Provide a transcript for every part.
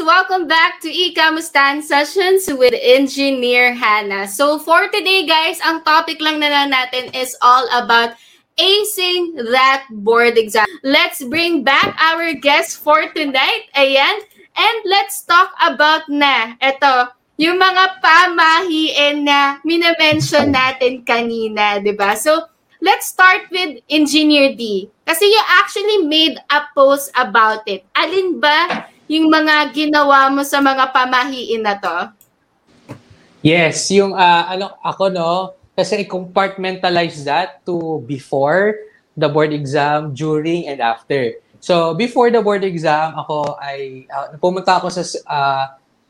Welcome back to Ikamustan Sessions with Engineer Hannah. So for today guys, ang topic lang na lang natin is all about acing that board exam. Let's bring back our guest for tonight. Ayan. And let's talk about na, ito, yung mga pamahiin na minamention natin kanina, di ba? So, let's start with Engineer D. Kasi you actually made a post about it. Alin ba yung mga ginawa mo sa mga pamahiin na to? Yes, yung uh, ano ako no, kasi i-compartmentalize that to before the board exam, during and after. So before the board exam, ako ay uh, pumunta ako sa uh,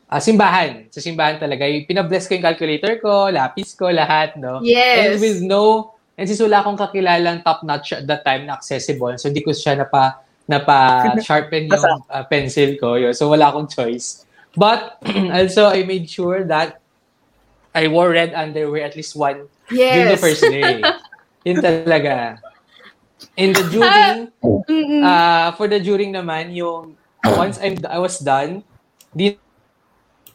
uh, simbahan. Sa simbahan talaga. Pinabless ko yung calculator ko, lapis ko, lahat, no? Yes. And with no, and since wala akong kakilalang top-notch at that time na accessible, so hindi ko siya na pa na pa-sharpen yung uh, pencil ko. Yun. So, wala akong choice. But, also, I made sure that I wore red underwear at least one yes. during the first day. Yun talaga. In the during, uh, for the during naman, yung once I'm, I was done, di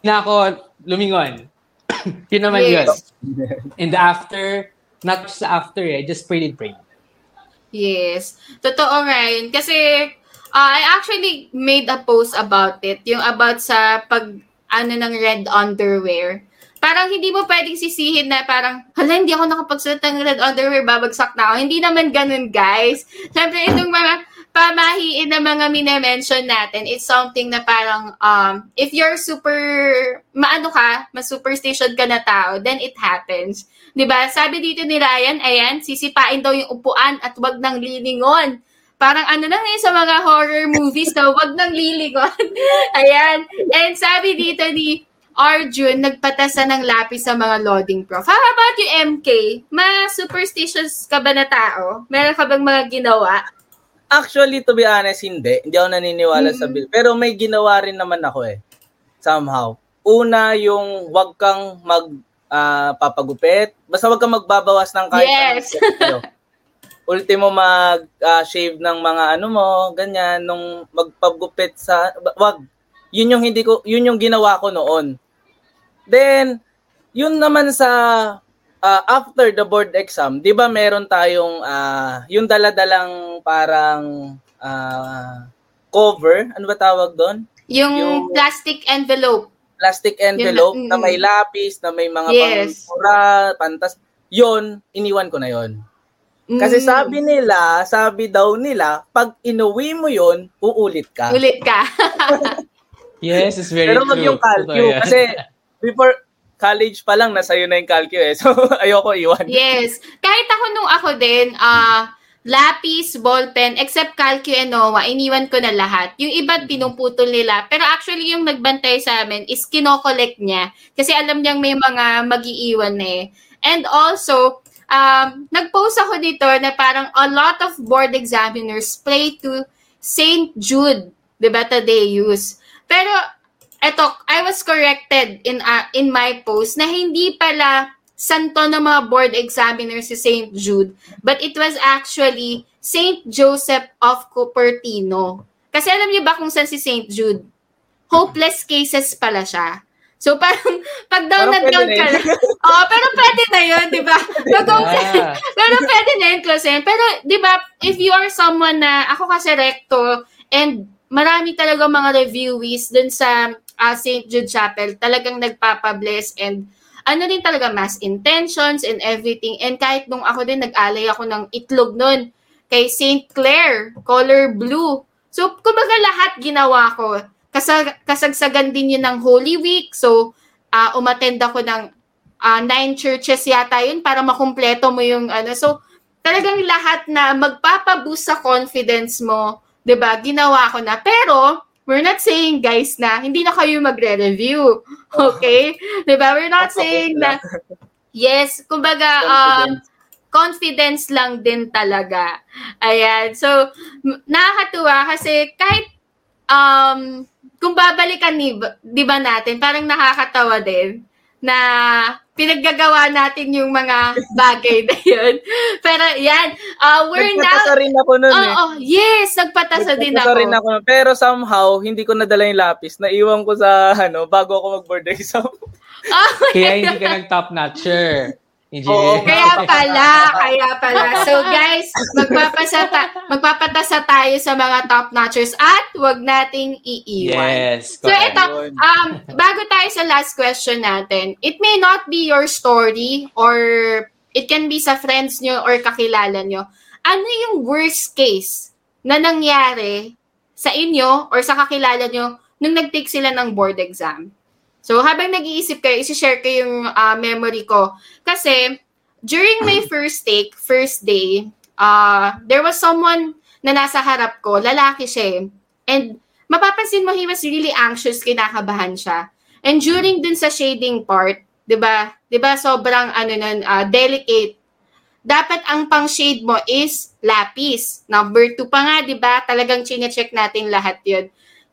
na ako lumingon. yun naman yes. yun. In the after, not just after, eh, just prayed and prayed. Yes. Totoo, Ryan. Kasi uh, I actually made a post about it. Yung about sa pag ano ng red underwear. Parang hindi mo pwedeng sisihin na parang, hala, hindi ako nakapagsuot ng red underwear, babagsak na ako. Hindi naman ganun, guys. Siyempre, itong mga pamahiin na mga mine-mention natin, it's something na parang, um, if you're super, maano ka, ma-superstition ka na tao, then it happens. ba? Sabi dito ni Ryan, ayan, sisipain daw yung upuan at wag nang lilingon. Parang ano na eh, sa mga horror movies na wag nang lilingon. ayan. And sabi dito ni Arjun, nagpatasa ng lapis sa mga loading prof. How about you, MK? Ma-superstitious ka ba na tao? Meron ka bang mga ginawa? Actually, to be honest, hindi. Hindi ako naniniwala mm-hmm. sa bill. Pero may ginawa rin naman ako eh. Somehow. Una, yung wag kang mag uh, papagupit. Basta wag kang magbabawas ng kahit yes. ano. Ultimo mag uh, shave ng mga ano mo, ganyan nung magpagupit sa wag. Yun yung hindi ko yun yung ginawa ko noon. Then yun naman sa uh, after the board exam, 'di ba meron tayong uh, yung daladalang parang uh, cover, ano ba tawag doon? Yung, yung plastic envelope plastic envelope yung, na may lapis, na may mga yes. pangmura, pantas. Yon, iniwan ko na yon. Kasi mm. sabi nila, sabi daw nila, pag inuwi mo yon, uulit ka. Ulit ka. yes, it's very Pero true. Pero yung calcu, kasi before college pa lang, nasa iyo na yung calcu eh. So, ayoko iwan. Yes. Kahit ako nung ako din, ah, uh, lapis, ballpen, except Calcu and NOAA, iniwan ko na lahat. Yung iba, pinuputol nila. Pero actually, yung nagbantay sa amin is kinokollect niya. Kasi alam niyang may mga magiiwan eh. And also, um, nag-post ako dito na parang a lot of board examiners play to St. Jude, di ba, use. Pero, eto, I was corrected in uh, in my post na hindi pala santo ng mga board examiners si St. Jude, but it was actually St. Joseph of Cupertino. Kasi alam niyo ba kung saan si St. Jude? Hopeless cases pala siya. So parang pag down na down ka lang. oh, pero pwede na 'yon, 'di ba? yeah. pero pwede na 'yun close Pero 'di ba, if you are someone na ako kasi recto and marami talaga mga reviewees dun sa uh, St. Jude Chapel, talagang nagpapabless and ano din talaga, mass intentions and everything. And kahit nung ako din, nag-alay ako ng itlog nun kay St. Clair, color blue. So, kumbaga lahat ginawa ko. Kasag kasagsagan din yun ng Holy Week. So, uh, umattend ako ng uh, nine churches yata yun para makumpleto mo yung ano. So, talagang lahat na magpapaboost sa confidence mo, 'di ba? Ginawa ko na. Pero we're not saying guys na hindi na kayo magre-review. Okay? 'Di ba? We're not saying na yes, kumbaga um confidence lang din talaga. Ayan. So nakakatuwa kasi kahit um kung babalikan ni 'di ba natin, parang nakakatawa din na pinaggagawa natin yung mga bagay na yun. Pero yan, uh, we're now... Nagpatasa rin ako nun Oo, eh. oh, yes, nagpatasa din Nagpatasa ako. rin ako. Pero somehow, hindi ko nadala yung lapis. Naiwan ko sa, ano, bago ako mag-board exam. Oh, Kaya hindi ka nag-top notcher. Oo, Engineer. Kaya pala, kaya pala. So guys, magpapasa ta- magpapatasa tayo sa mga top notchers at wag nating iiwan. Yes. So ito, um, bago tayo sa last question natin, it may not be your story or it can be sa friends nyo or kakilala nyo. Ano yung worst case na nangyari sa inyo or sa kakilala nyo nung nag-take sila ng board exam? So habang nag-iisip kayo, isi-share ko yung ah, memory ko. Kasi during my first take, first day, uh, there was someone na nasa harap ko, lalaki siya eh. And mapapansin mo, he was really anxious, kinakabahan siya. And during dun sa shading part, 'di ba? 'Di ba sobrang ano nun, ah, delicate. Dapat ang pang-shade mo is lapis. Number two pa nga, 'di ba? Talagang chine-check natin lahat 'yun.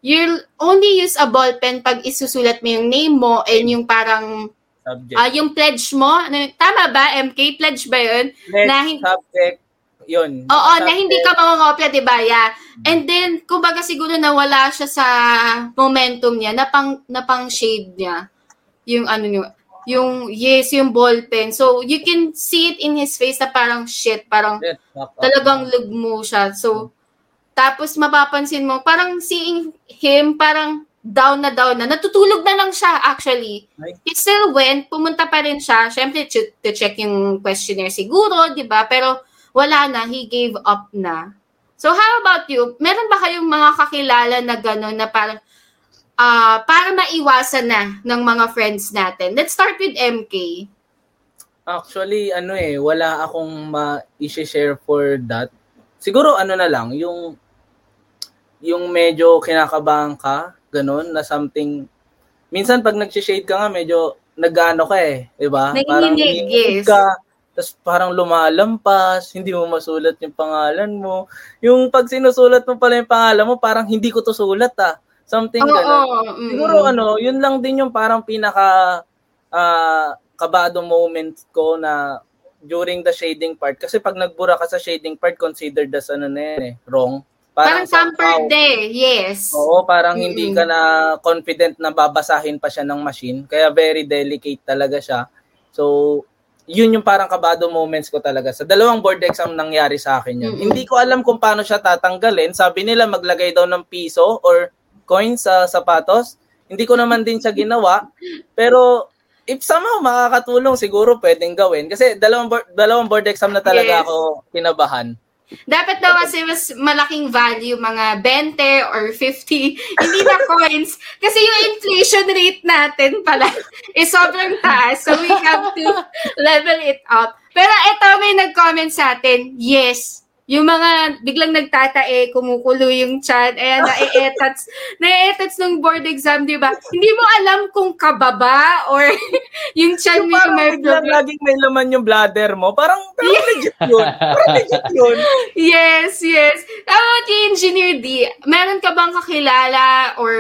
You'll only use a ball pen pag isusulat mo yung name mo and yung parang Subject. ah yung pledge mo. Ano, tama ba? MK pledge ba 'yun? Next na hin- subject, yun. Oo, na Subject. hindi ka mangongopya, di ba? Yeah. And then, kumbaga siguro nawala siya sa momentum niya, na pang, na pang shade niya. Yung ano niyo, yung, yes, yung ball pen. So, you can see it in his face na parang shit, parang talagang lugmo siya. So, tapos mapapansin mo, parang seeing him, parang down na down na. Natutulog na lang siya, actually. Ay. He still went, pumunta pa rin siya. Siyempre, to, to check yung questionnaire siguro, di ba? Pero wala na, he gave up na. So, how about you? Meron ba kayong mga kakilala na gano'n na parang, ah para maiwasan na ng mga friends natin? Let's start with MK. Actually, ano eh, wala akong ma-share for that. Siguro ano na lang, yung yung medyo kinakabahan ka, ganun, na something, minsan pag nag-shade ka nga, medyo nag-ano ka eh, di ba? Nanginginig yes. ka, tapos parang lumalampas, hindi mo masulat yung pangalan mo. Yung pag sinusulat mo pala yung pangalan mo, parang hindi ko to sulat ah. Something Oo, ganun. mm. Siguro ano, yun lang din yung parang pinaka ah, kabado moment ko na during the shading part. Kasi pag nagbura ka sa shading part, considered as ano na yan eh, wrong. Parang somehow- tampered eh, yes. Oo, parang hindi Mm-mm. ka na confident na babasahin pa siya ng machine. Kaya very delicate talaga siya. So, yun yung parang kabado moments ko talaga. Sa dalawang board exam nangyari sa akin yun. Mm-mm. Hindi ko alam kung paano siya tatanggalin. Sabi nila maglagay daw ng piso or coin sa sapatos. Hindi ko naman din siya ginawa. Pero if somehow makakatulong, siguro pwedeng gawin. Kasi dalawang board, dalawang board exam na talaga Yes. ako kinabahan. Dapat daw kasi mas malaking value, mga 20 or 50, hindi na coins. Kasi yung inflation rate natin pala is sobrang taas. So we have to level it up. Pero eto may nag-comment sa atin, yes, yung mga biglang nagtatae, kumukulo yung chan, ayan, na-e-etats, na-e-etats ng board exam, di ba? Hindi mo alam kung kababa or yung chan mo yung may problem. laging may laman yung bladder mo. Parang, parang legit yun. Parang legit yun. Yes, yes. About you, Engineer D? Meron ka bang kakilala or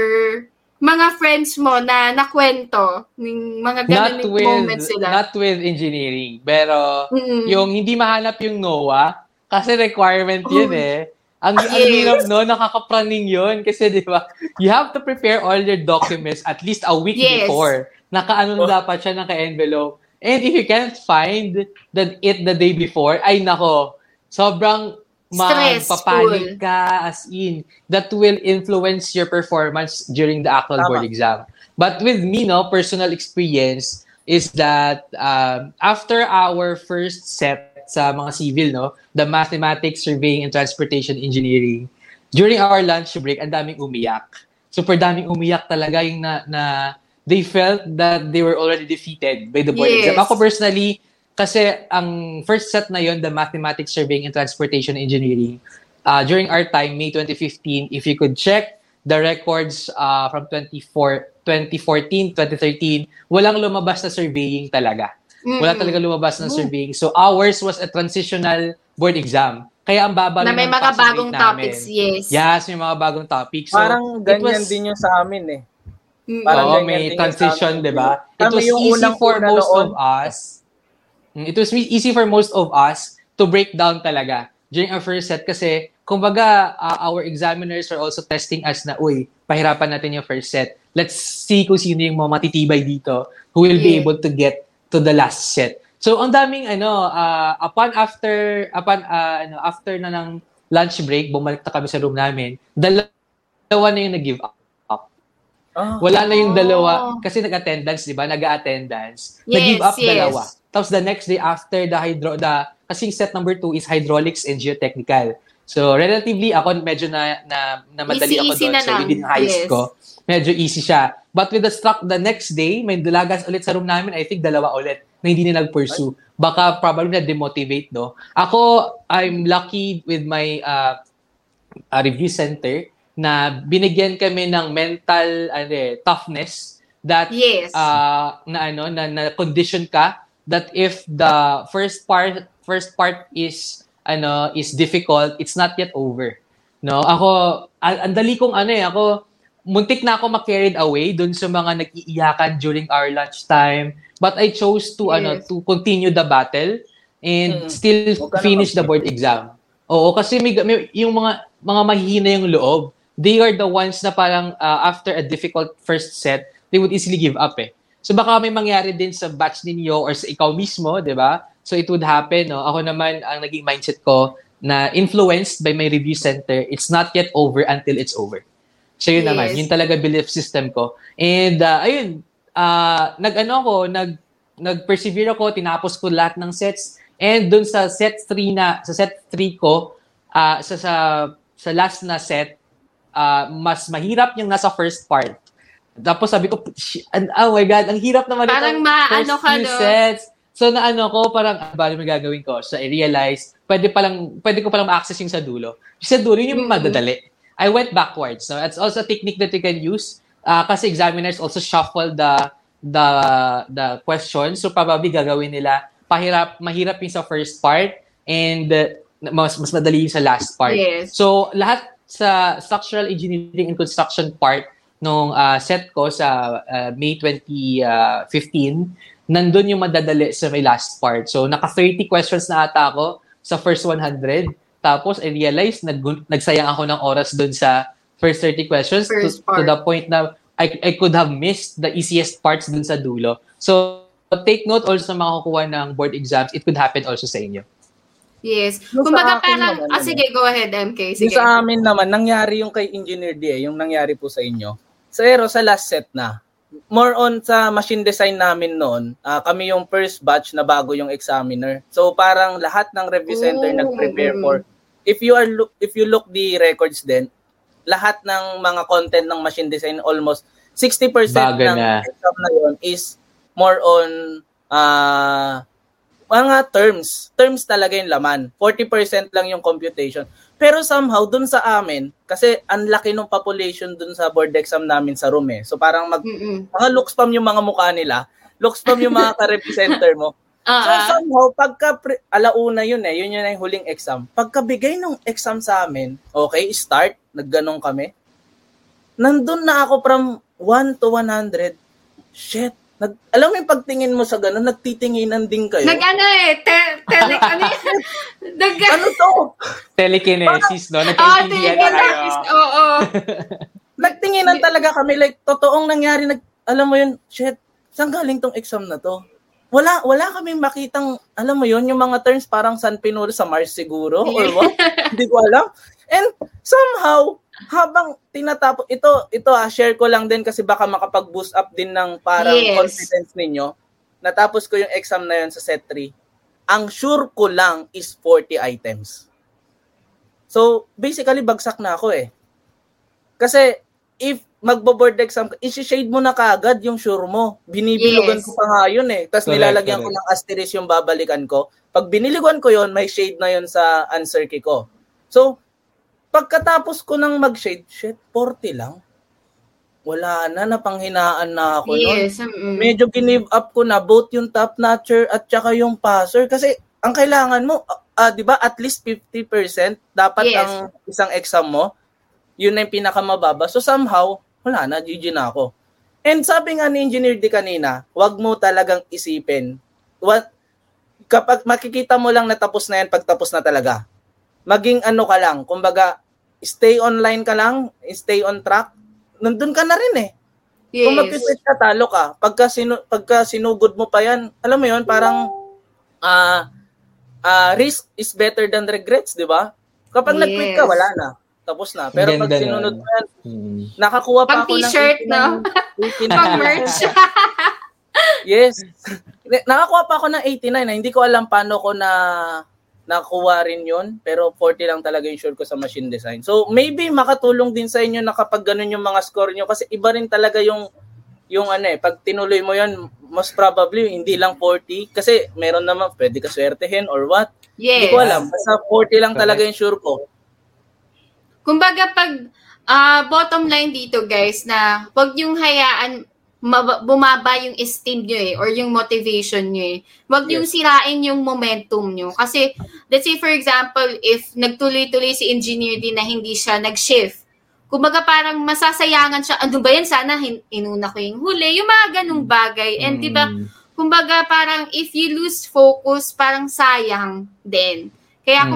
mga friends mo na nakwento ng mga ganun moments sila? not with engineering pero Mm-mm. yung hindi mahanap yung NOAA kasi requirement yun Oh. eh ang ang Yes. hirap no nakakapraning yun kasi di ba you have to prepare all your documents at least a week Yes. before nakaano Oh. na dapat siya naka-envelope and if you can't find the it the day before ay nako sobrang magpapanik ka as in that will influence your performance during the actual Tama. board exam but with me no personal experience is that um, after our first set sa mga civil no? The mathematics surveying and transportation engineering. During our lunch break ang daming umiyak. Super daming umiyak talaga yung na, na they felt that they were already defeated by the board Yes. exam ako personally kasi ang first set na yon the mathematics surveying and transportation engineering uh, during our time May 2015 if you could check the records uh, from 24 2014 2013 walang lumabas na surveying talaga wala talaga lumabas ng surveying so ours was a transitional board exam kaya ang baba na may ng mga bagong topics, yes. yes may mga bagong topics so Parang ganyan was- din yung sa amin eh. Parang Oo, may transition, di ba? It was yung easy unang for most noon. of us. Mm, It was easy for most of us to break down talaga during our first set kasi kumbaga uh, our examiners are also testing us na, uy, pahirapan natin yung first set. Let's see kung sino yung mga matitibay dito who will be Yeah. able to get to the last set. So ang daming ano, uh, upon after upon uh, ano after na ng lunch break, bumalik na kami sa room namin. Dalawa na yung nag-give up. Ah. Wala na yung Oh. dalawa. Kasi nag-attendance, di ba? Nag-attendance. Yes, Nag-give up yes. dalawa. Tapos the next day after the hydro, the, kasi set number two is hydraulics and geotechnical. So, relatively, ako medyo na, na, na madali ako Easy-easy doon. na So, within highest Yes. ko, medyo easy siya. But with the struck the next day, may dulagas ulit sa room namin, I think dalawa ulit na hindi na nag-pursue. Baka probably na demotivate, no? Ako, I'm lucky with my uh, uh, review center na binigyan kami ng mental ano, eh, toughness that Yes. uh, na ano na, na condition ka that if the first part first part is ano is difficult it's not yet over no ako ang dali kong ano eh ako muntik na ako ma-carried away dun sa mga nag-iiyakan during our lunch time but I chose to ano Yes. to continue the battle and Mm. still Huwag finish the board exam oo kasi may, may yung mga mga mahihina yung loob they are the ones na parang uh, after a difficult first set they would easily give up eh So baka may mangyari din sa batch ninyo or sa ikaw mismo, 'di ba? So it would happen, no? Ako naman ang naging mindset ko na influenced by my review center, it's not yet over until it's over. So yun Yes. naman, yun talaga belief system ko. And uh, ayun, uh, nag-ano ko, nag nag-persevere ako, tinapos ko lahat ng sets. And dun sa set 3 na, sa set 3 ko, uh, sa, sa, sa last na set, uh, mas mahirap yung nasa first part. Tapos sabi ko, "Sh- an- oh my God, ang hirap naman Parang itong maano ka, no? sets. So naano ko, parang, ah, bali gagawin ko. So I realized, pwede, palang, pwede ko palang ma-access yung sa dulo. Yung sa dulo, yun yung Mm. madadali. I went backwards. So it's also a technique that you can use. Uh, kasi examiners also shuffle the the the questions. So probably gagawin nila pahirap mahirap yung sa first part and uh, mas mas madali yung sa last part. Yes. So lahat sa structural engineering and construction part nung uh, set ko sa uh, May 2015, nandun yung madadali sa may last part. So naka 30 questions na ata ako sa first 100. Tapos I realized nag nagsayang ako ng oras dun sa first 30 questions to, First part. to the point na I, I could have missed the easiest parts dun sa dulo. So take note also sa mga kukuha ng board exams, it could happen also sa inyo. Yes. Yung Kumbaga sa parang, naman, ah, ano? sige, go ahead, MK. Yung Sige. sa amin naman, nangyari yung kay Engineer D, eh, yung nangyari po sa inyo. Pero sa last set na, more on sa machine design namin noon, ah, kami yung first batch na bago yung examiner. So parang lahat ng review center Oh, nag-prepare for if you are look if you look the records then lahat ng mga content ng machine design almost 60% Bago ng na. exam na yon is more on ah mga terms. Terms talaga yung laman. 40% lang yung computation. Pero somehow, dun sa amin, kasi ang laki ng population dun sa board exam namin sa room eh. So parang mag, Mm-mm. mga look spam yung mga mukha nila, look spam yung mga ka-representer mo. So Ah, ah. somehow, pagka pre- alauna yun eh, yun yun yung huling exam. Pagkabigay ng exam sa amin, okay, start, nagganong kami. Nandun na ako from 1 to 100. Shit. Nag, alam mo yung pagtingin mo sa ganun, nagtitinginan din kayo. Nag-ano eh, te- tele, ano yun? Nag- ano to? Telekinesis, no? Oh, Nagkaintindihan na kayo. telekinesis. Oo. Nagtinginan talaga kami like totoong nangyari nag alam mo yun, shit, saan galing tong exam na to? Wala wala kaming makitang alam mo yun yung mga terms parang San Pinuro sa Mars siguro or what? Hindi ko alam. And somehow habang tinatapos ito ito ah, share ko lang din kasi baka makapag-boost up din ng parang Yes. confidence ninyo. Natapos ko yung exam na yun sa set 3. Ang sure ko lang is 40 items. So, basically bagsak na ako eh. Kasi if magbo-board exam ka, isi-shade mo na kagad yung sure mo. Binibilugan Yes. ko pa nga yun eh. Tapos Correct, nilalagyan ko correct. ng asterisk yung babalikan ko. Pag biniliguan ko yun, may shade na yun sa answer key ko. So, pagkatapos ko nang mag-shade, shit, 40 lang. Wala na, napanghinaan na ako nun Yes. mm. medyo give up ko na both yung top notcher at saka yung passer kasi ang kailangan mo ah, 'di ba at least 50% dapat Yes. ang isang exam mo yun na yung pinakamababa so somehow wala na GG na ako And sabi nga ni Engineer D kanina, wag mo talagang isipin. What, kapag makikita mo lang na tapos na yan, pag tapos na talaga. Maging ano ka lang, kumbaga, stay online ka lang, stay on track, nandun ka na rin eh. Yes. Kung magpipit ka, talo ka. Pagka, sinu- pagka sinugod mo pa yan, alam mo yon parang ah ah, risk is better than regrets, di ba? Kapag Yes. nag-quit ka, wala na. Tapos na. Pero pag Ganda sinunod nun. mo yan, Hmm. nakakuha pa Pang ako t-shirt, ng 89 no? 89. Pang merch. yes. Nakakuha pa ako ng 89 na hindi ko alam paano ko na nakuha rin yun. Pero 40 lang talaga yung sure ko sa machine design. So maybe makatulong din sa inyo na kapag ganun yung mga score nyo. Kasi iba rin talaga yung yung ano eh, pag tinuloy mo yan, most probably hindi lang 40. Kasi meron naman, pwede ka swertehin or what. Hindi Yes. ko alam. Basta 40 lang talaga yung sure ko. Kumbaga pag ah, bottom line dito guys na wag yung hayaan maba- bumaba yung esteem nyo eh or yung motivation nyo eh. Wag yung sirain yung momentum nyo. Kasi let's say for example if nagtuloy-tuloy si engineer din na hindi siya nag-shift. Kumbaga parang masasayangan siya. Ano ba yan? Sana hin- inuna ko yung huli. Yung mga ganung bagay. And di ba Hmm. kumbaga parang if you lose focus, parang sayang din. Kaya Mm.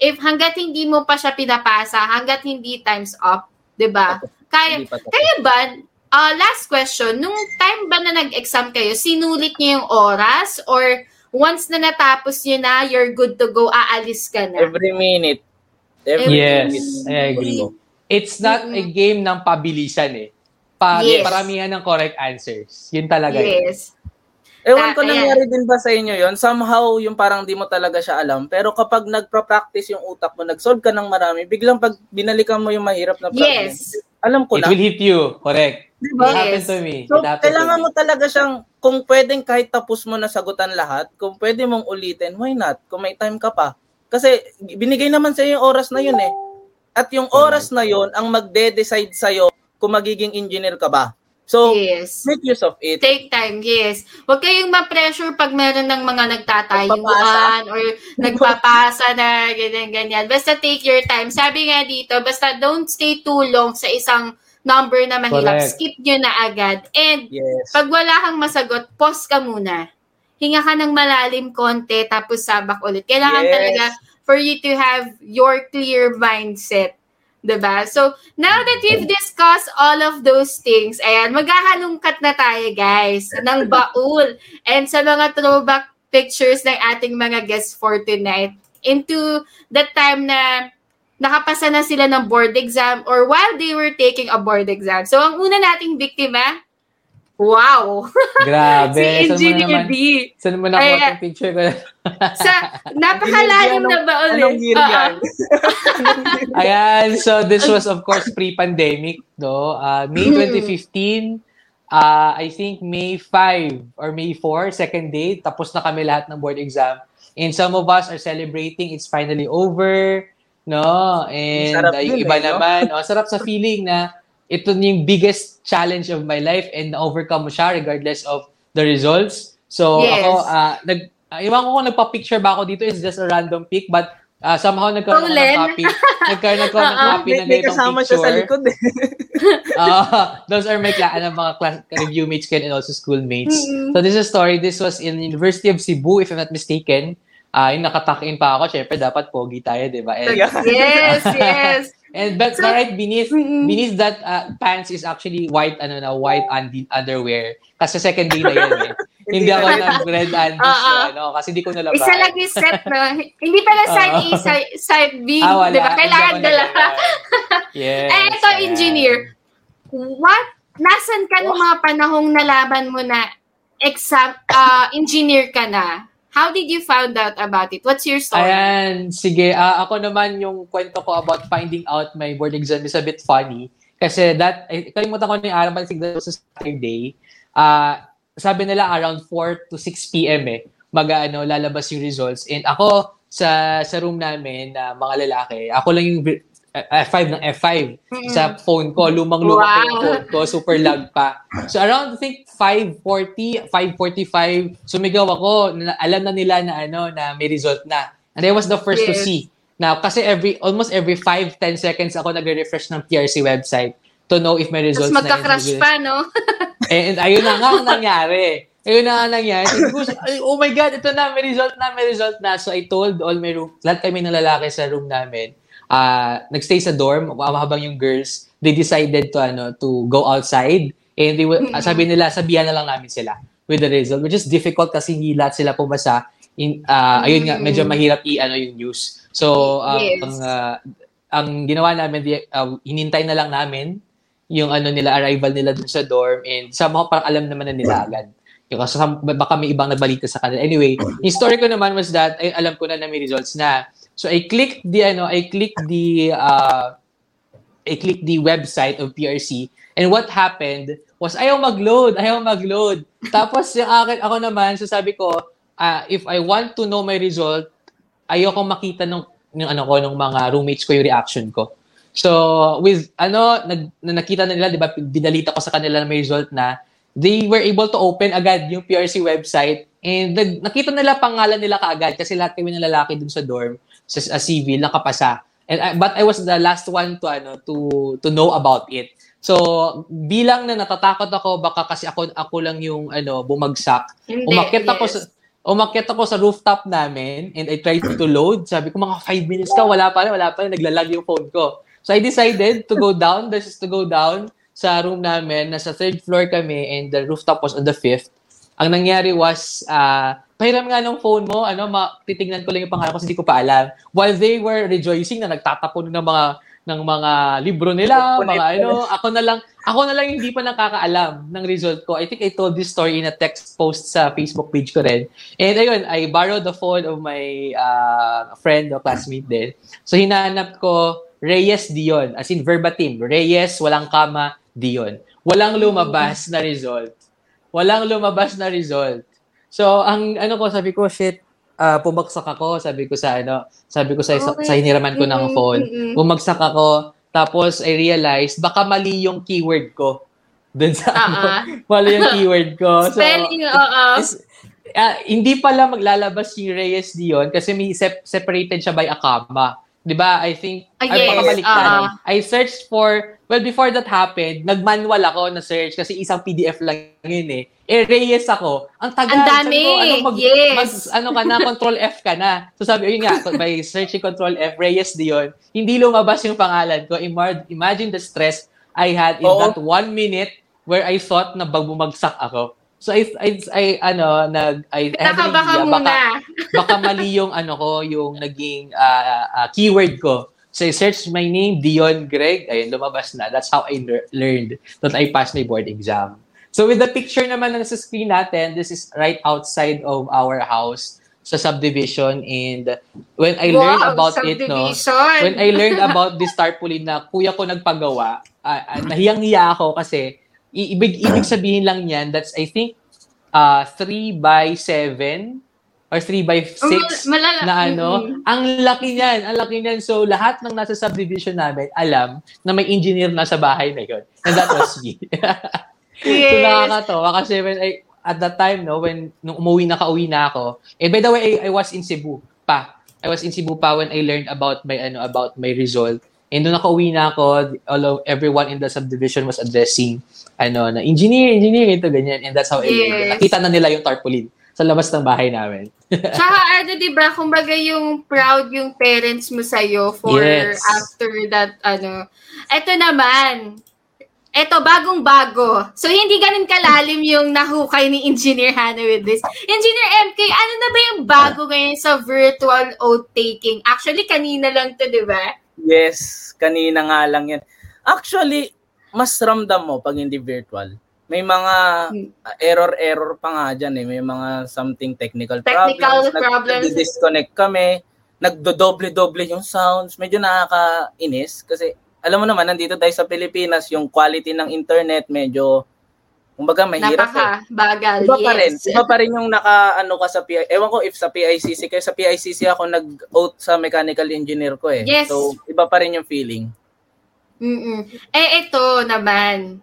If hanggat hindi mo pa siya pinapasa, hanggat hindi times up, 'di ba? Kaya kaya ba ah, last question, nung time ba na nag-exam kayo, sinulit niyo yung oras or once na natapos niyo na, you're good to go, aalis ka na? Every minute. Every Yes, minute. I agree. It's not a game ng pabilisan eh. Pa Yes. paramihan ng correct answers. Yun talaga. yun. Ewan ko Ah, ayan. nangyari din ba sa inyo yon Somehow, yung parang di mo talaga siya alam. Pero kapag nagpa-practice yung utak mo, nag-solve ka ng marami, biglang pag binalikan mo yung mahirap na problem, Yes. alam ko It na. will hit you. Correct. Diba? It happened Yes. to me. So, It happened kailangan to mo me. talaga siyang, kung pwedeng kahit tapos mo na sagutan lahat, kung pwede mong ulitin, why not? Kung may time ka pa. Kasi binigay naman sa yung oras na yun eh. At yung oras na yun ang magde-decide sa'yo kung magiging engineer ka ba. So, Yes. make use of it. Take time, yes. Huwag kayong ma-pressure pag meron ng mga nagtatayuan or nagpapasa na ganyan-ganyan. Basta take your time. Sabi nga dito, basta don't stay too long sa isang number na mahirap. Correct. Skip nyo na agad. And Yes. pag wala kang masagot, pause ka muna. Hinga ka ng malalim konti, tapos sabak ulit. Kailangan Yes. talaga for you to have your clear mindset. 'Di ba? So, now that we've discussed all of those things, ayan, maghahalungkat na tayo, guys, ng baul and sa mga throwback pictures ng ating mga guests for tonight into the time na nakapasa na sila ng board exam or while they were taking a board exam. So, ang una nating biktima, wow! Grabe. si Saan mo na Engineer naman, D. saan mo nakuha yung picture ko? Sa napakalalim na ba ulit? Anong year yan? Ayan, so this was of course pre-pandemic, no? Uh, May Mm-hmm. 2015, uh, I think May 5 or May 4, second day, tapos na kami lahat ng board exam. And some of us are celebrating it's finally over, no? And Sarap uh, yung yun iba eh, no? naman, oh, sarap sa feeling na ito yung biggest challenge of my life and na-overcome mo siya regardless of the results. So Yes. ako, uh, nag, uh, iwan ko kung nagpa-picture ba ako dito, it's just a random pic, but uh, somehow nagkaroon ako ng copy. Nagkaroon ako ng copy may ganitong kasama picture. siya sa likod eh. Ah, those are my cla- ano, mga class, review mates ko and also schoolmates. Mm-mm. So this is a story. This was in University of Cebu, if I'm not mistaken. Ah, yung nakatakin pa ako, syempre dapat pogi tayo, di ba? And. Yes, yes. And but So- right beneath Mm-mm. beneath that uh, pants is actually white ano na white undi- underwear kasi second day na yun eh. hindi ako Hindi nag red undies so, ano kasi di ko nalabas. Isa lang yung set, no? Hindi pala side A, Oo. side, side B. Ah, wala. Di ba? Kailangan Hindi nagalaman. Yes. Eh, ito, ayan. engineer. What? Nasaan ka nung mga panahong nalaman mo na exam, ah, engineer ka na? How did you found out about it? What's your story? Ayan, sige. Ah, ako naman yung kwento ko about finding out my board exam is a bit funny. Kasi that, eh, kalimutan ko na yung araw, but siguro sa Saturday, ah, sabi nila around 4 to 6 p.m. eh, mag ano, lalabas yung results. And ako, sa sa room namin na mga lalaki, ako lang yung uh, F5 ng F5 Mm-mm. sa phone ko. Lumang-luma yung Wow. phone ko. Super lag pa. So around, I think, 5.40, 5.45, sumigaw ako. Alam na nila na ano na may result na. And I was the first to Yes. see. Now, kasi every, almost every 5, 10 seconds ako nagre-refresh ng PRC website to know if may results Tapos magka-crush pa, no? And ayun na nga ang nangyari. Ayun na nga ang nangyari. oh my God, ito na, may result na, may result na. So I told all my room, lahat kami ng lalaki sa room namin, uh, nagstay sa dorm habang yung girls, they decided to ano to go outside and they will, mm-hmm. sabi nila, sabihan na lang namin sila with the result, which is difficult kasi hindi lahat sila pumasa. In, uh, ayun nga, medyo mahirap i-ano yung news. So, um, yes. ang, uh, ang ginawa namin, uh, hinintay na lang namin yung ano nila, arrival nila dun sa dorm and somehow parang alam naman na nila agad. Yung kasi baka may ibang nagbalita sa kanila. Anyway, yung story ko naman was that, ay, alam ko na na may results na. So I clicked the ano, I clicked the uh, I clicked the website of PRC and what happened was ayaw mag-load, ayaw mag-load. Tapos yung akin, ako naman, so sabi ko, uh, if I want to know my result, ayaw kong makita ng, ng ano ko, ng mga roommates ko yung reaction ko. So, with, ano, nag, nakita na nila, di ba, binalita ko sa kanila na may result na, they were able to open agad yung PRC website and nag, nakita nila pangalan nila kaagad kasi lahat kami ng lalaki dun sa dorm, sa, sa civil, nakapasa. And I, but I was the last one to ano to to know about it. So, bilang na natatakot ako baka kasi ako ako lang yung ano bumagsak. Hindi, umakyat yes. ako sa umakyat ako sa rooftop namin and I tried to load. Sabi ko mga 5 minutes ka, wala pa rin, wala pa rin, naglalag yung phone ko. So I decided to go down, this is to go down sa room namin, nasa third floor kami and the rooftop was on the fifth. Ang nangyari was, uh, pahiram nga ng phone mo, ano, ma- titignan ko lang yung pangalan kasi hindi ko pa alam. While they were rejoicing na nagtatapon ng mga ng mga libro nila, mga ano, ako na lang, ako na lang hindi pa nakakaalam ng result ko. I think I told this story in a text post sa Facebook page ko rin. And ayun, I borrowed the phone of my uh, friend o classmate din. So hinanap ko Reyes Dion, as in verbatim, Reyes, walang kama, Dion. Walang lumabas na result. Walang lumabas na result. So, ang ano ko, sabi ko, shit, uh, pumaksak ako, sabi ko sa ano, sabi ko sa okay. sa hiniraman ko ng phone. Bumagsak ako, tapos I realized baka mali yung keyword ko. Dun sa uh-uh. ano, mali yung keyword ko. So, Spelling, oo. Uh, hindi pala maglalabas yung Reyes Dion kasi may sep- separated siya by a comma. 'Di ba? I think uh, yes, ay pakabaliktad. Uh, I searched for well before that happened, nagmanual ako na search kasi isang PDF lang yun eh. Eh Reyes ako. Ang tagal. Ang dami. Ko, ano, mag, yes. mag, ano ka na, control F ka na. So sabi, yun nga, by searching control F, Reyes Dion, hindi lumabas yung pangalan ko. Imagine the stress I had in Oo. that one minute where I thought na bumagsak ako. So I I, I ano nag I, I have an idea baka, baka mali yung ano ko yung naging uh, uh, keyword ko. So I searched my name Dion Greg ayun lumabas na. That's how I le- learned that I passed my board exam. So with the picture naman na sa screen natin, this is right outside of our house sa subdivision and when I wow, learned about it no when I learned about this tarpaulin na kuya ko nagpagawa uh, uh, nahiyang-hiya ako kasi ibig ibig sabihin lang niyan that's I think uh 3 by 7 or 3 by 6 Malala- na ano. Mm-hmm. ang laki niyan ang laki niyan. So lahat ng nasa subdivision namin alam na may engineer na sa bahay na yun. And that was me. Yes. so nakakatawa. Kasi when I at that time no when nung umuwi na kauwi na ako. Eh by the way I, I was in Cebu pa. I was in Cebu pa when I learned about my ano about my result and nung nakauwi na ako all of everyone in the subdivision was addressing ano, na engineer, engineer, ito, ganyan. And that's how yes. I Nakita na nila yung tarpaulin sa labas ng bahay namin. Tsaka ano, di ba, kumbaga yung proud yung parents mo sa'yo for yes. after that, ano. Ito naman, ito, bagong-bago. So, hindi ganun kalalim yung nahukay ni Engineer Hannah with this. Engineer MK, ano na ba yung bago ngayon sa virtual oath-taking? Actually, kanina lang to, di ba? Yes, kanina nga lang yan. Actually, mas ramdam mo pag hindi virtual. May mga uh, error-error pa nga dyan eh. May mga something technical, technical problems. problems. Nag-disconnect kami. Nagdo-doble-doble yung sounds. Medyo nakakainis kasi alam mo naman, nandito tayo sa Pilipinas, yung quality ng internet medyo kumbaga mahirap Napaka, eh. bagal, iba yes. pa rin. Iba pa rin yung naka ano ka sa PI. Ewan ko if sa PICC kayo sa PICC ako nag-oath sa mechanical engineer ko eh. Yes. So iba pa rin yung feeling. Mm-mm. Eh, ito naman.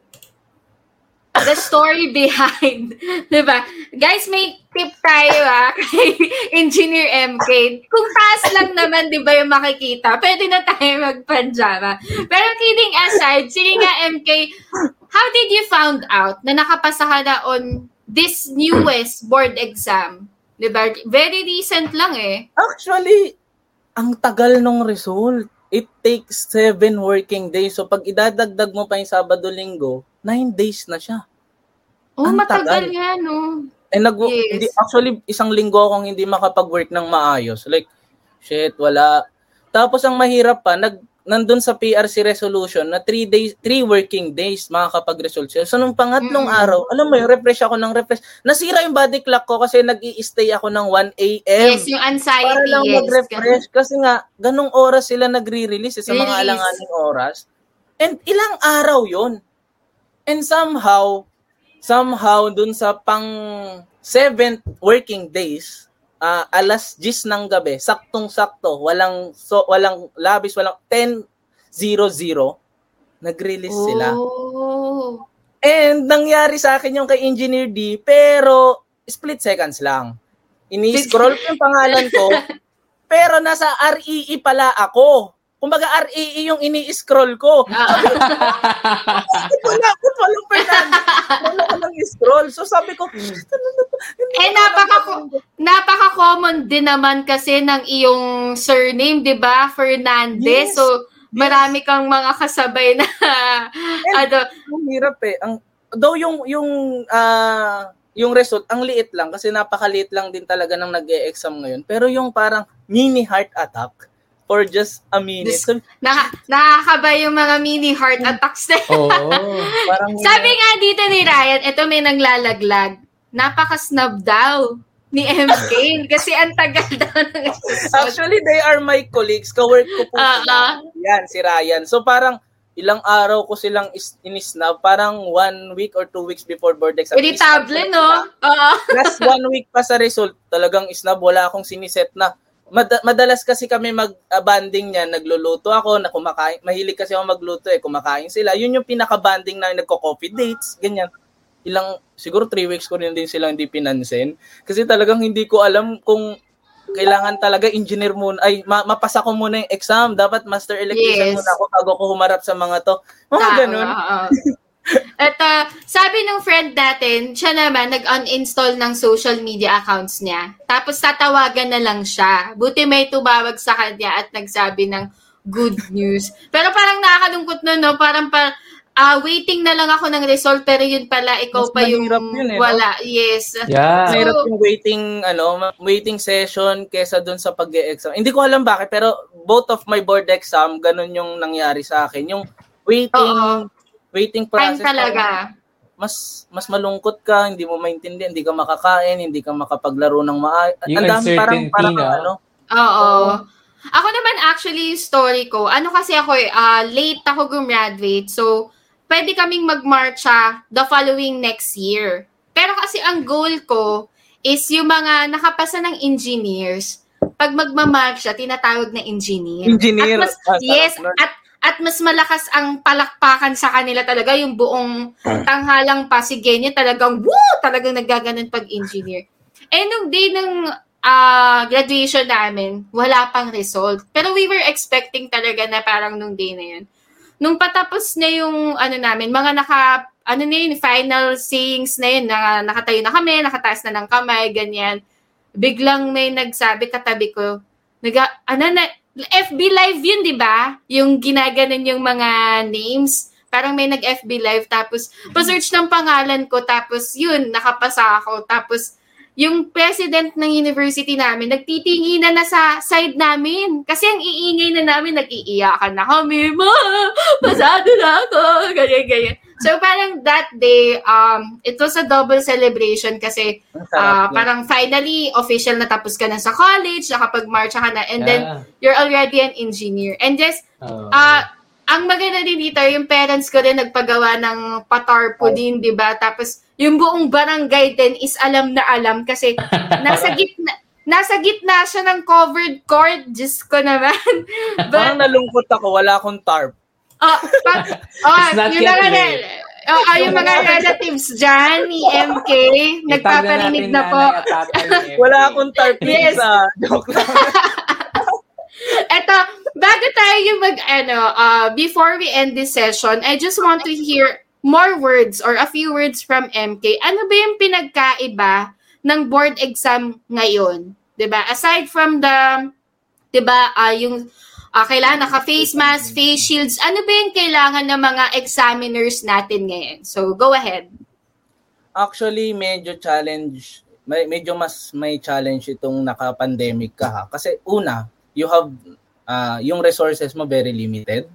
The story behind, 'di ba? Guys, may tip tayo ah kay Engineer MK. Kung taas lang naman 'di ba yung makikita, pwede na tayo magpanjama. Pero kidding aside, sige nga MK, how did you found out na nakapasa ka na on this newest board exam? 'Di ba? Very recent lang eh. Actually, ang tagal nung result. It takes seven working days. So pag idadagdag mo pa yung Sabado-Linggo, nine days na siya. Oh, Ang matagal tagal. nga no. Eh nag Yes. hindi actually isang linggo akong hindi makapag-work ng maayos. Like shit, wala. Tapos ang mahirap pa, nag nandun sa PRC resolution na 3 days, 3 working days makakapag-result siya. So nung pangatlong Mm. araw, alam mo yung refresh ako ng refresh. Nasira yung body clock ko kasi nag stay ako ng 1 a.m. Yes, yung para anxiety, lang yes. mag-refresh kasi nga ganung oras sila nagre-release eh, sa mga Release. alanganing oras. And ilang araw 'yon. And somehow somehow dun sa pang seventh working days, ah, alas 10 ng gabi, saktong-sakto, walang so, walang labis, walang 10:00 nag-release sila. Oh. And nangyari sa akin yung kay Engineer D, pero split seconds lang. Ini-scroll ko yung pangalan ko, pero nasa REE pala ako. Kumbaga REE yung ini-scroll ko. Wala, bakit walang Fernando? Wala ko nang scroll. So sabi ko, ano na to? Hindi Eh, ko napaka- alam. Napaka-common din naman kasi ng iyong surname, 'di ba? Fernandez. Yes. So, marami kang mga kasabay na ano, Ang hirap eh. Ang, though yung, yung, ah, yung result, ang liit lang kasi napakaliit lang din talaga ng nag-e-exam ngayon. Pero yung parang mini heart attack for just a minute. Dis- So, naka, nakakaba yung mga mini heart attacks na. Oo. parang Sabi nga dito ni Ryan, ito may naglalaglag. Napaka-snub daw ni MK kasi ang tagal daw ng episode. Actually, they are my colleagues. Kawork ko po sila. ah. Yan, si Ryan. So parang ilang araw ko silang is- inisnab. Parang one week or two weeks before board exam. Irritable, no? Oo. Last one week pa sa result, talagang isnab. Wala akong siniset na. Mad- madalas kasi kami mag-banding niya, nagluluto ako, na kumakain. Mahilig kasi ako magluto eh, kumakain sila. Yun yung pinaka-banding na nagko-coffee dates, ganyan. Ilang, siguro three weeks ko rin din silang hindi pinansin. Kasi talagang hindi ko alam kung kailangan talaga engineer muna, ay ma- mapasa ko muna yung exam. Dapat master electrician Yes. muna ako bago ko humarap sa mga to. Mga Tama, ganun. At ah, sabi ng friend natin, siya naman nag-uninstall ng social media accounts niya. Tapos tatawagan na lang siya. Buti may tumawag sa kanya at nagsabi ng good news. Pero parang nakakalungkot na, no? Parang pa, ah, waiting na lang ako ng result pero yun pala, ikaw Mas pa yung yun eh, no? wala. Yes. Yeah. Mahirap So- yung waiting ano, waiting session kesa dun sa pag-exam. Hindi ko alam bakit pero both of my board exam ganun yung nangyari sa akin. Yung waiting Oo. Waiting Time process talaga. mas mas malungkot ka, hindi mo maintindihan, hindi ka makakain, hindi ka makapaglaro ng maayos. Yung Ang dami parang parang no? ano. Oo. Ako naman actually story ko, ano kasi ako ah, late ako gumraduate. So, pwede kaming magmarcha the following next year. Pero kasi ang goal ko is yung mga nakapasa ng engineers, pag magmamarcha, tinatawag na engineer. Engineer. At mas, Ah, yes, at at mas malakas ang palakpakan sa kanila talaga yung buong tanghalang Pasigueño talagang woo talagang naggaganon pag engineer. Eh nung day ng ah, graduation namin, wala pang result. Pero we were expecting talaga na parang nung day na yun. Nung patapos na yung ano namin, mga naka ano na yun, final sayings na yun, na, nakatayo na kami, nakataas na ng kamay, ganyan. Biglang may nagsabi katabi ko, naga, ano na, FB Live yun, di ba? Yung ginaganon yung mga names. Parang may nag-FB Live, tapos pa-search ng pangalan ko, tapos yun, nakapasa ako. Tapos yung president ng university namin, nagtitingi na na sa side namin. Kasi ang iingay na namin, nag-iiyakan na kami. Ma, pasado na ako. Ganyan, ganyan. So parang that day, um, it was a double celebration kasi nun. parang finally, official na tapos ka na sa college, nakapag-marcha ka na, and then Yeah. you're already an engineer. And just, Oo. ah, ang maganda din dito, yung parents ko rin nagpagawa ng patarpo din, di ba? Tapos, yung buong barangay din is alam na alam kasi nasa gitna, nasa gitna siya ng covered court. Diyos ko naman. Parang But, nalungkot ako, wala akong tarp. Ah, pag, ah, It's not yun yet na nga late. din. Oo, yung mga relatives dyan ni MK, nagpaparinig na po. Wala akong tar Yes. pizza. Joke lang. Eto, bago tayo yung mag, ano, uh, before we end this session, I just want to hear more words or a few words from MK. Ano ba yung pinagkaiba ng board exam ngayon? 'Di ba Aside from the, 'di ba uh, yung uh, kailangan naka-face mask, face shields, ano ba yung kailangan ng mga examiners natin ngayon? So, go ahead. Actually, medyo challenge, may, medyo mas may challenge itong naka-pandemic ka ha. Kasi una, you have, uh, yung resources mo very limited.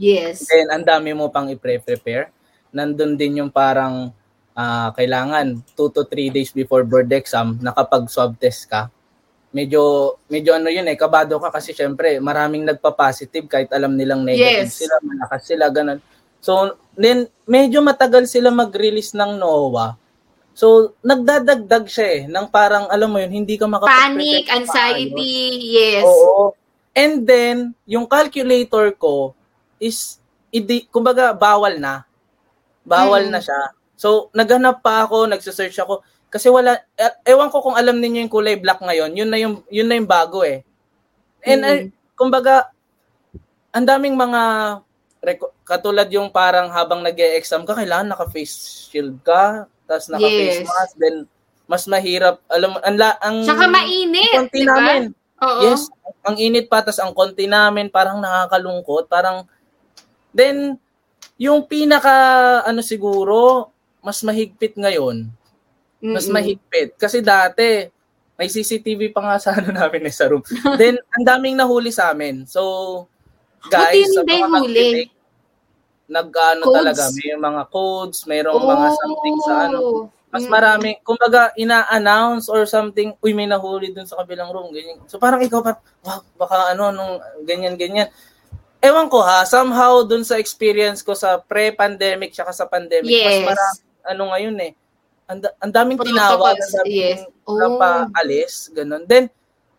Yes. Then, ang dami mo pang i-prepare. Nandun din yung parang uh, kailangan 2 to 3 days before board exam, nakapag-swab test ka. Medyo, medyo ano yun eh, kabado ka kasi syempre maraming nagpa-positive kahit alam nilang negative Yes. sila, malakas sila, ganun. So, then, medyo matagal sila mag-release ng NOAA. So, nagdadagdag siya eh, ng parang, alam mo yun, hindi ka makapag Panic, anxiety, yes. Oo. And then, yung calculator ko is, idi, kumbaga, bawal na. Bawal Mm. na siya. So, naghanap pa ako, nagsasearch ako. Kasi wala, eh, ewan ko kung alam ninyo yung kulay black ngayon, yun na yung, yun na yung bago eh. And, eh, kumbaga, ang daming mga, katulad yung parang habang nag exam ka, kailangan naka-face shield ka, tapos naka-face Yes. mask, then mas mahirap, alam mo, ang, ang Tsaka mainit, konti di ba? namin. Oo. Yes, ang init pa, tas ang konti namin, parang nakakalungkot, parang, then, yung pinaka, ano siguro, mas mahigpit ngayon, mas Mm-mm. mahigpit. Kasi dati, may CCTV pa nga sa ano namin eh, sa room. then, ang daming nahuli sa amin. So, guys, sa mga huli. nag-ano Codes? talaga, may mga codes, mayroong mga something sa ano, Oh. mas Mm. marami, kumbaga, ina-announce or something, uy, may nahuli dun sa kabilang room, ganyan. So parang ikaw, parang, wow, baka ano, nung ganyan, ganyan. Ewan ko ha, somehow dun sa experience ko sa pre-pandemic tsaka sa pandemic, Yes. mas marami, ano ngayon eh, ang, da- ang daming tinawag, ang daming yes. Oh. napaalis, ganun. Then,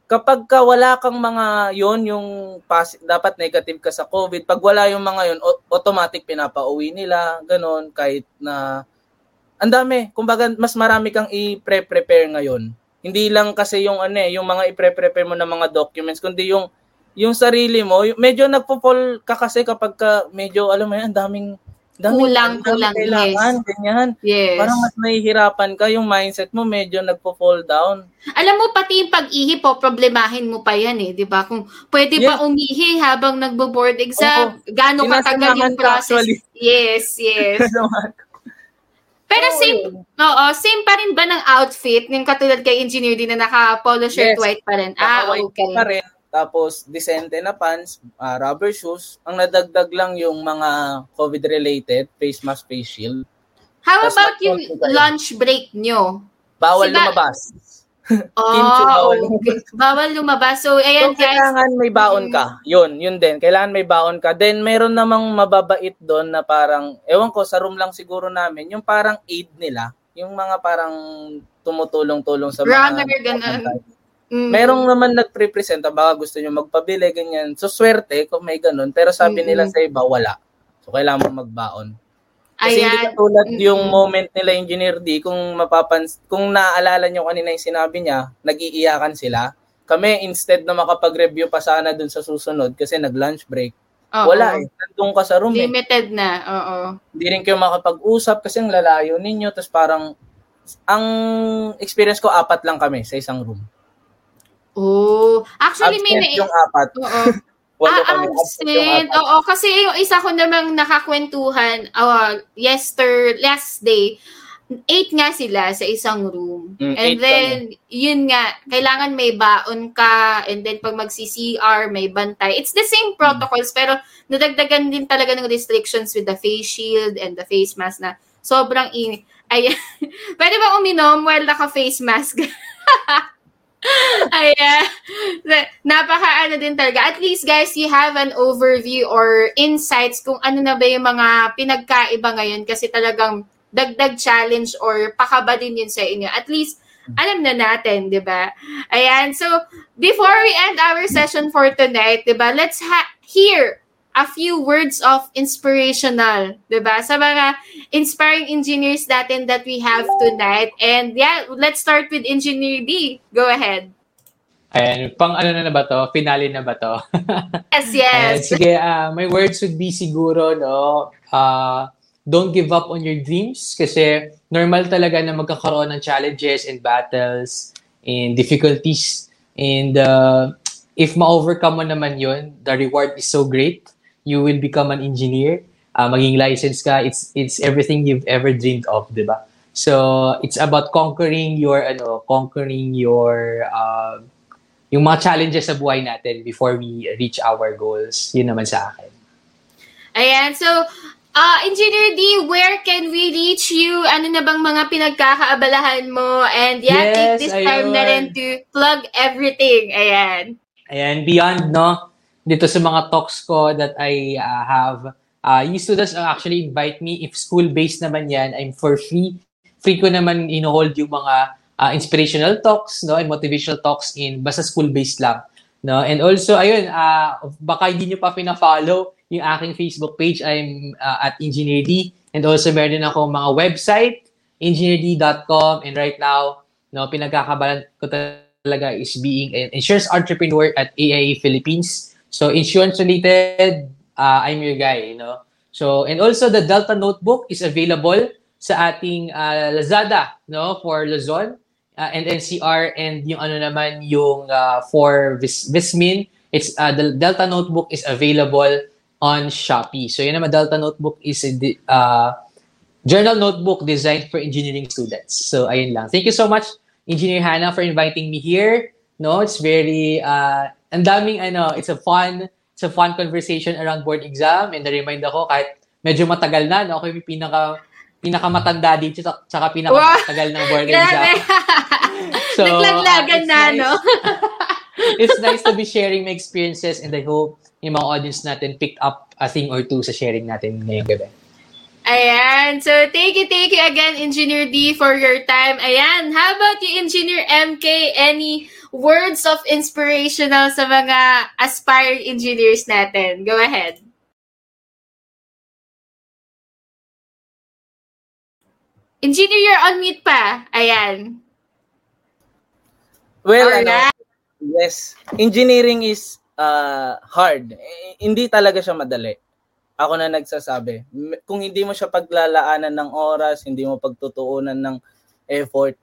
kapag ka wala kang mga yon yung pas- dapat negative ka sa COVID, pag wala yung mga yon automatic pinapauwi nila, ganun, kahit na ang dami. Kumbaga, mas marami kang i-prepare ngayon. Hindi lang kasi yung ano eh, yung mga i-prepare mo ng mga documents, kundi yung yung sarili mo, medyo nagpo-fall ka kasi kapag ka medyo, alam mo yan, ang daming, Kulang, kulang, kailangan, ganyan. Yes. Parang mas nahihirapan ka, yung mindset mo medyo nagpo-fall down. Alam mo, pati yung pag-ihi po, problemahin mo pa yan eh, di ba? Kung pwede Yes. pa umihi habang nagbo-board exam, gaano katagal yung process. actually. Yes, yes. Pero Oo, same, oo, same pa rin ba ng outfit? Yung katulad kay engineer din na naka-polo shirt Yes. white pa rin. Ah, okay. pa rin. Tapos, decente na pants, ah, rubber shoes. Ang nadagdag lang yung mga COVID-related, face mask, face shield. How Tas about yung lunch break nyo? Bawal Sila- lumabas. Oh, Kimchi bawal okay. Bawal lumabas. So, So, ayan guys. kailangan may baon ka. Yun, yun din. Kailangan may baon ka. Then, meron namang mababait doon na parang, ewan ko, sa room lang siguro namin, yung parang aid nila. Yung mga parang tumutulong-tulong sa mga... Runner, ganun. Mm. Merong naman nagpre-present, baka gusto nyo magpabili, ganyan. So, swerte kung may ganun. Pero sabi Mm-mm. nila sa iba, wala. So, kailangan mo magbaon. Kasi hindi Ayan. katulad Mm-mm. yung moment nila, Engineer D, kung mapapans kung naaalala nyo kanina yung sinabi niya, nag-iiyakan sila. Kami, instead na makapag-review pa sana dun sa susunod kasi nag-lunch break, Oo. wala eh. Nandun ka sa room eh. Limited na. Oo. Hindi rin kayo makapag-usap kasi ang lalayo ninyo. Tapos parang, ang experience ko, apat lang kami sa isang room. Oh, actually may Absent na yung apat. Oo. Walo ah, kami. Absent. Oo, kasi yung isa ko namang nakakwentuhan, uh, yester, last day, eight nga sila sa isang room. Mm, and then, yun nga, kailangan may baon ka, and then pag mag-CCR, may bantay. It's the same protocols, pero nadagdagan din talaga ng restrictions with the face shield and the face mask na sobrang init. Ayan. Pwede ba uminom while naka-face mask? Ayan. Na- Napaka ano din talaga. At least guys, you have an overview or insights kung ano na ba yung mga pinagkaiba ngayon kasi talagang dagdag challenge or pakaba din yun sa inyo. At least, alam na natin, di ba? Ayan. So, before we end our session for tonight, di ba, let's ha- hear a few words of inspirational, 'di ba? Sa mga inspiring engineers natin that we have tonight. And yeah, let's start with Engineer D. Go ahead. Ayan, pang ano na, na ba to? Finale na ba to? yes, yes. Ayan, sige, uh, my words would be siguro, no, uh, don't give up on your dreams kasi normal talaga na magkakaroon ng challenges and battles and difficulties. And uh, if ma-overcome mo naman yun, the reward is so great. You will become an engineer. Uh, maging licensed ka. It's, it's everything you've ever dreamed of, di ba? So, it's about conquering your, ano, conquering your, uh, yung mga challenges sa buhay natin before we reach our goals. Yun naman sa akin. Ayan. So, uh, Engineer D, where can we reach you? Ano na bang mga pinagkakaabalahan mo? And yeah, yes, take this ayun. time na rin to plug everything. Ayan. Ayan, beyond, no? Dito sa mga talks ko that I uh, have, uh, you students actually invite me. If school-based naman yan, I'm for free. Free ko naman ino-hold yung mga uh, inspirational talks no and motivational talks in basta school-based lang. No? And also, ayun, uh, baka hindi nyo pa pina-follow yung aking Facebook page. I'm uh, at EngineerD. And also, meron din ako mga website, engineerd.com. And right now, no, pinagkakabalan ko talaga is being an insurance entrepreneur at AIA Philippines. So, insurance-related, uh, I'm your guy, you know. So, and also, the Delta Notebook is available sa ating uh, Lazada, no, for Luzon uh, and NCR and yung ano naman yung uh, for Vis- Vismin, it's uh, the Delta Notebook is available on Shopee. So yun naman Delta Notebook is a uh, journal notebook designed for engineering students. So ayun lang. Thank you so much Engineer Hannah for inviting me here. No, it's very uh ang daming ano, it's a fun it's a fun conversation around board exam and na-remind ako kahit medyo matagal na no, ako yung pinaka pinakamatanda dito tsaka pinakamatagal ng board exam. so, Naglaglagan uh, na, nice. no? it's nice to be sharing my experiences and I hope yung mga audience natin picked up a thing or two sa sharing natin ngayong gabi. Ayan. So, thank you, thank you again, Engineer D, for your time. Ayan. How about you, Engineer MK? Any words of inspirational sa mga aspiring engineers natin? Go ahead. Engineer, you're on mute pa. Ayan. Well, ano, yes. Engineering is uh, hard. Hindi talaga siya madali. Ako na nagsasabi. Kung hindi mo siya paglalaanan ng oras, hindi mo pagtutuunan ng effort,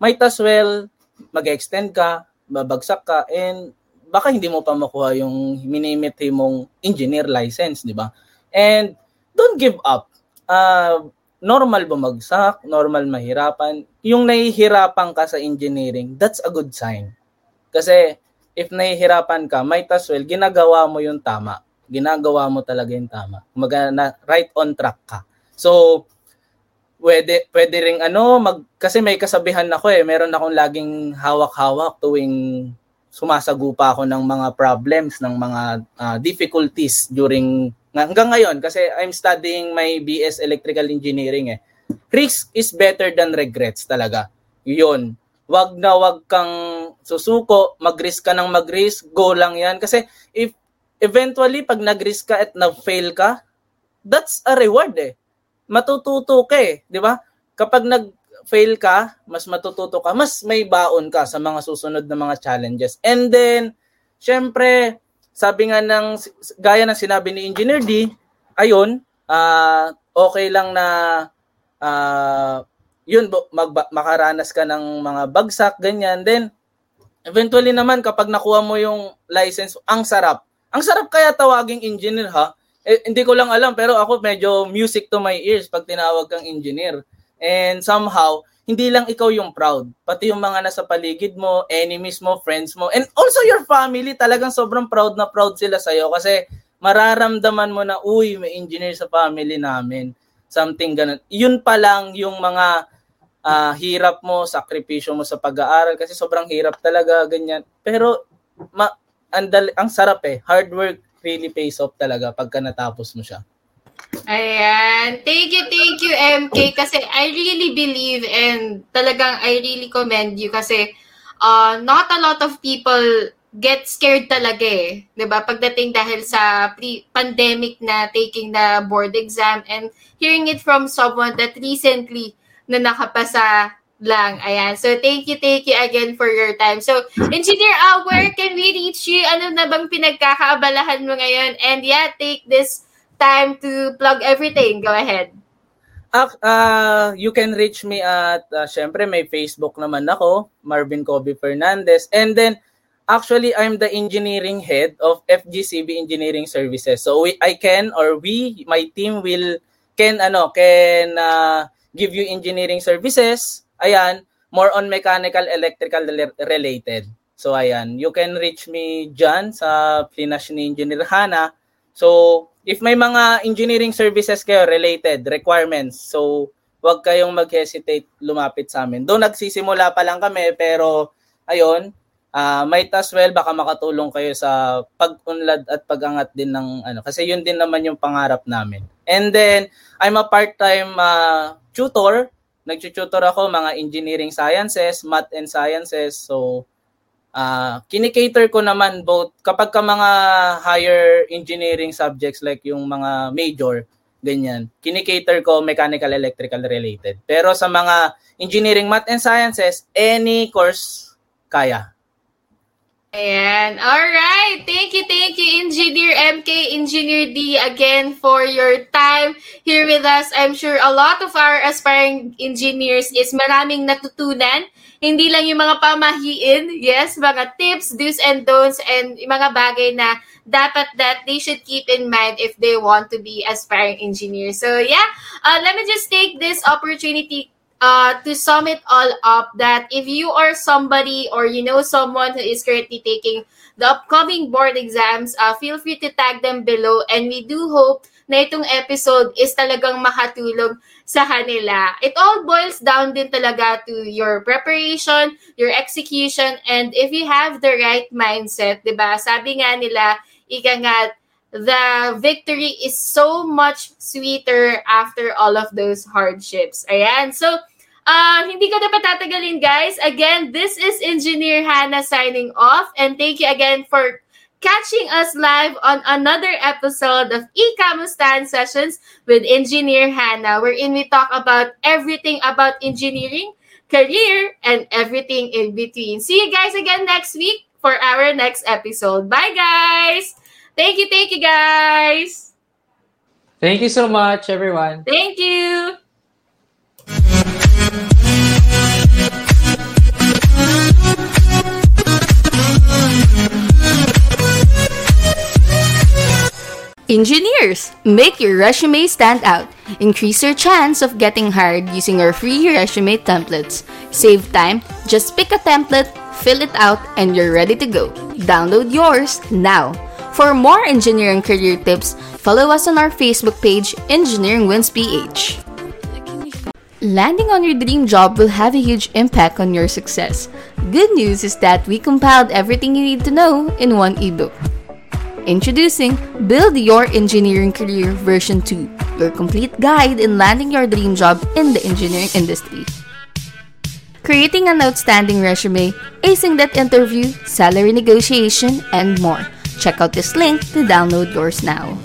might as well mag-extend ka, babagsak ka, and baka hindi mo pa makuha yung minimiti mong engineer license, di ba? And don't give up. Uh, normal bumagsak, normal mahirapan. Yung nahihirapan ka sa engineering, that's a good sign. Kasi if nahihirapan ka, might as well, ginagawa mo yung tama. Ginagawa mo talaga yung tama. Kumaga na right on track ka. So, pwede, pwede ring ano, mag, kasi may kasabihan ako eh, meron akong laging hawak-hawak tuwing sumasagupa ako ng mga problems, ng mga uh, difficulties during hanggang ngayon kasi I'm studying my BS Electrical Engineering eh. Risk is better than regrets talaga. 'Yun. Wag na wag kang susuko, mag-risk ka ng mag-risk, go lang 'yan kasi if eventually pag nag-risk ka at na-fail ka, that's a reward eh. Matututo ka eh, 'di ba? Kapag nag-fail ka, mas matututo ka, mas may baon ka sa mga susunod na mga challenges. And then, syempre, sabi nga ng, gaya ng sinabi ni Engineer D, ayun, uh, okay lang na uh, yun, mag, makaranas ka ng mga bagsak, ganyan. Then, eventually naman, kapag nakuha mo yung license, ang sarap. Ang sarap kaya tawaging engineer, ha? Eh, hindi ko lang alam, pero ako medyo music to my ears pag tinawag kang engineer. And somehow, hindi lang ikaw yung proud, pati yung mga nasa paligid mo, enemies mo, friends mo, and also your family, talagang sobrang proud na proud sila sa'yo kasi mararamdaman mo na, uy, may engineer sa family namin. Something ganun. Yun pa lang yung mga uh, hirap mo, sakripisyo mo sa pag-aaral kasi sobrang hirap talaga, ganyan. Pero ma, ang, ang sarap eh. Hard work really pays off talaga pagka natapos mo siya. Ayan. Thank you, thank you, MK. Kasi I really believe and talagang I really commend you kasi uh, not a lot of people get scared talaga eh. ba Pagdating dahil sa pre- pandemic na taking the board exam and hearing it from someone that recently na nakapasa lang. Ayan. So, thank you, thank you again for your time. So, Engineer, uh, where can we reach you? Ano na bang pinagkakaabalahan mo ngayon? And yeah, take this time to plug everything. Go ahead. Uh, uh, you can reach me at, uh, syempre may Facebook naman ako, Marvin Kobe Fernandez. And then, actually, I'm the engineering head of FGCB Engineering Services. So, we, I can or we, my team will, can, ano, can uh, give you engineering services ayan, more on mechanical, electrical related. So ayan, you can reach me dyan sa Plinash ni Engineer Hana. So if may mga engineering services kayo related, requirements, so wag kayong mag-hesitate lumapit sa amin. Doon nagsisimula pa lang kami pero ayun, uh, might as well baka makatulong kayo sa pag-unlad at pag-angat din ng ano kasi yun din naman yung pangarap namin. And then I'm a part-time uh, tutor nagtututor ako mga engineering sciences, math and sciences. So, uh, kinikater ko naman both kapag ka mga higher engineering subjects like yung mga major, ganyan. Kinikater ko mechanical, electrical related. Pero sa mga engineering, math and sciences, any course kaya. Ayan. All right. Thank you, thank you, Engineer MK, Engineer D, again for your time here with us. I'm sure a lot of our aspiring engineers is maraming natutunan. Hindi lang yung mga pamahiin, yes, mga tips, do's and don'ts, and mga bagay na dapat that they should keep in mind if they want to be aspiring engineers. So yeah, uh, let me just take this opportunity uh, to sum it all up, that if you are somebody or you know someone who is currently taking the upcoming board exams, uh, feel free to tag them below. And we do hope na itong episode is talagang makatulong sa kanila. It all boils down din talaga to your preparation, your execution, and if you have the right mindset, di ba? Sabi nga nila, ika nga, the victory is so much sweeter after all of those hardships. Ayan. So, Uh, hindi ko na patatagalin, guys. Again, this is Engineer Hannah signing off. And thank you again for catching us live on another episode of E-Kamustan Sessions with Engineer Hannah, wherein we talk about everything about engineering, career, and everything in between. See you guys again next week for our next episode. Bye, guys! Thank you, thank you, guys! Thank you so much, everyone. Thank you! Engineers, make your resume stand out. Increase your chance of getting hired using our free resume templates. Save time, just pick a template, fill it out, and you're ready to go. Download yours now. For more engineering career tips, follow us on our Facebook page, Engineering Wins PH. Landing on your dream job will have a huge impact on your success. Good news is that we compiled everything you need to know in one ebook. Introducing Build Your Engineering Career version 2, your complete guide in landing your dream job in the engineering industry. Creating an outstanding resume, acing that interview, salary negotiation, and more. Check out this link to download yours now.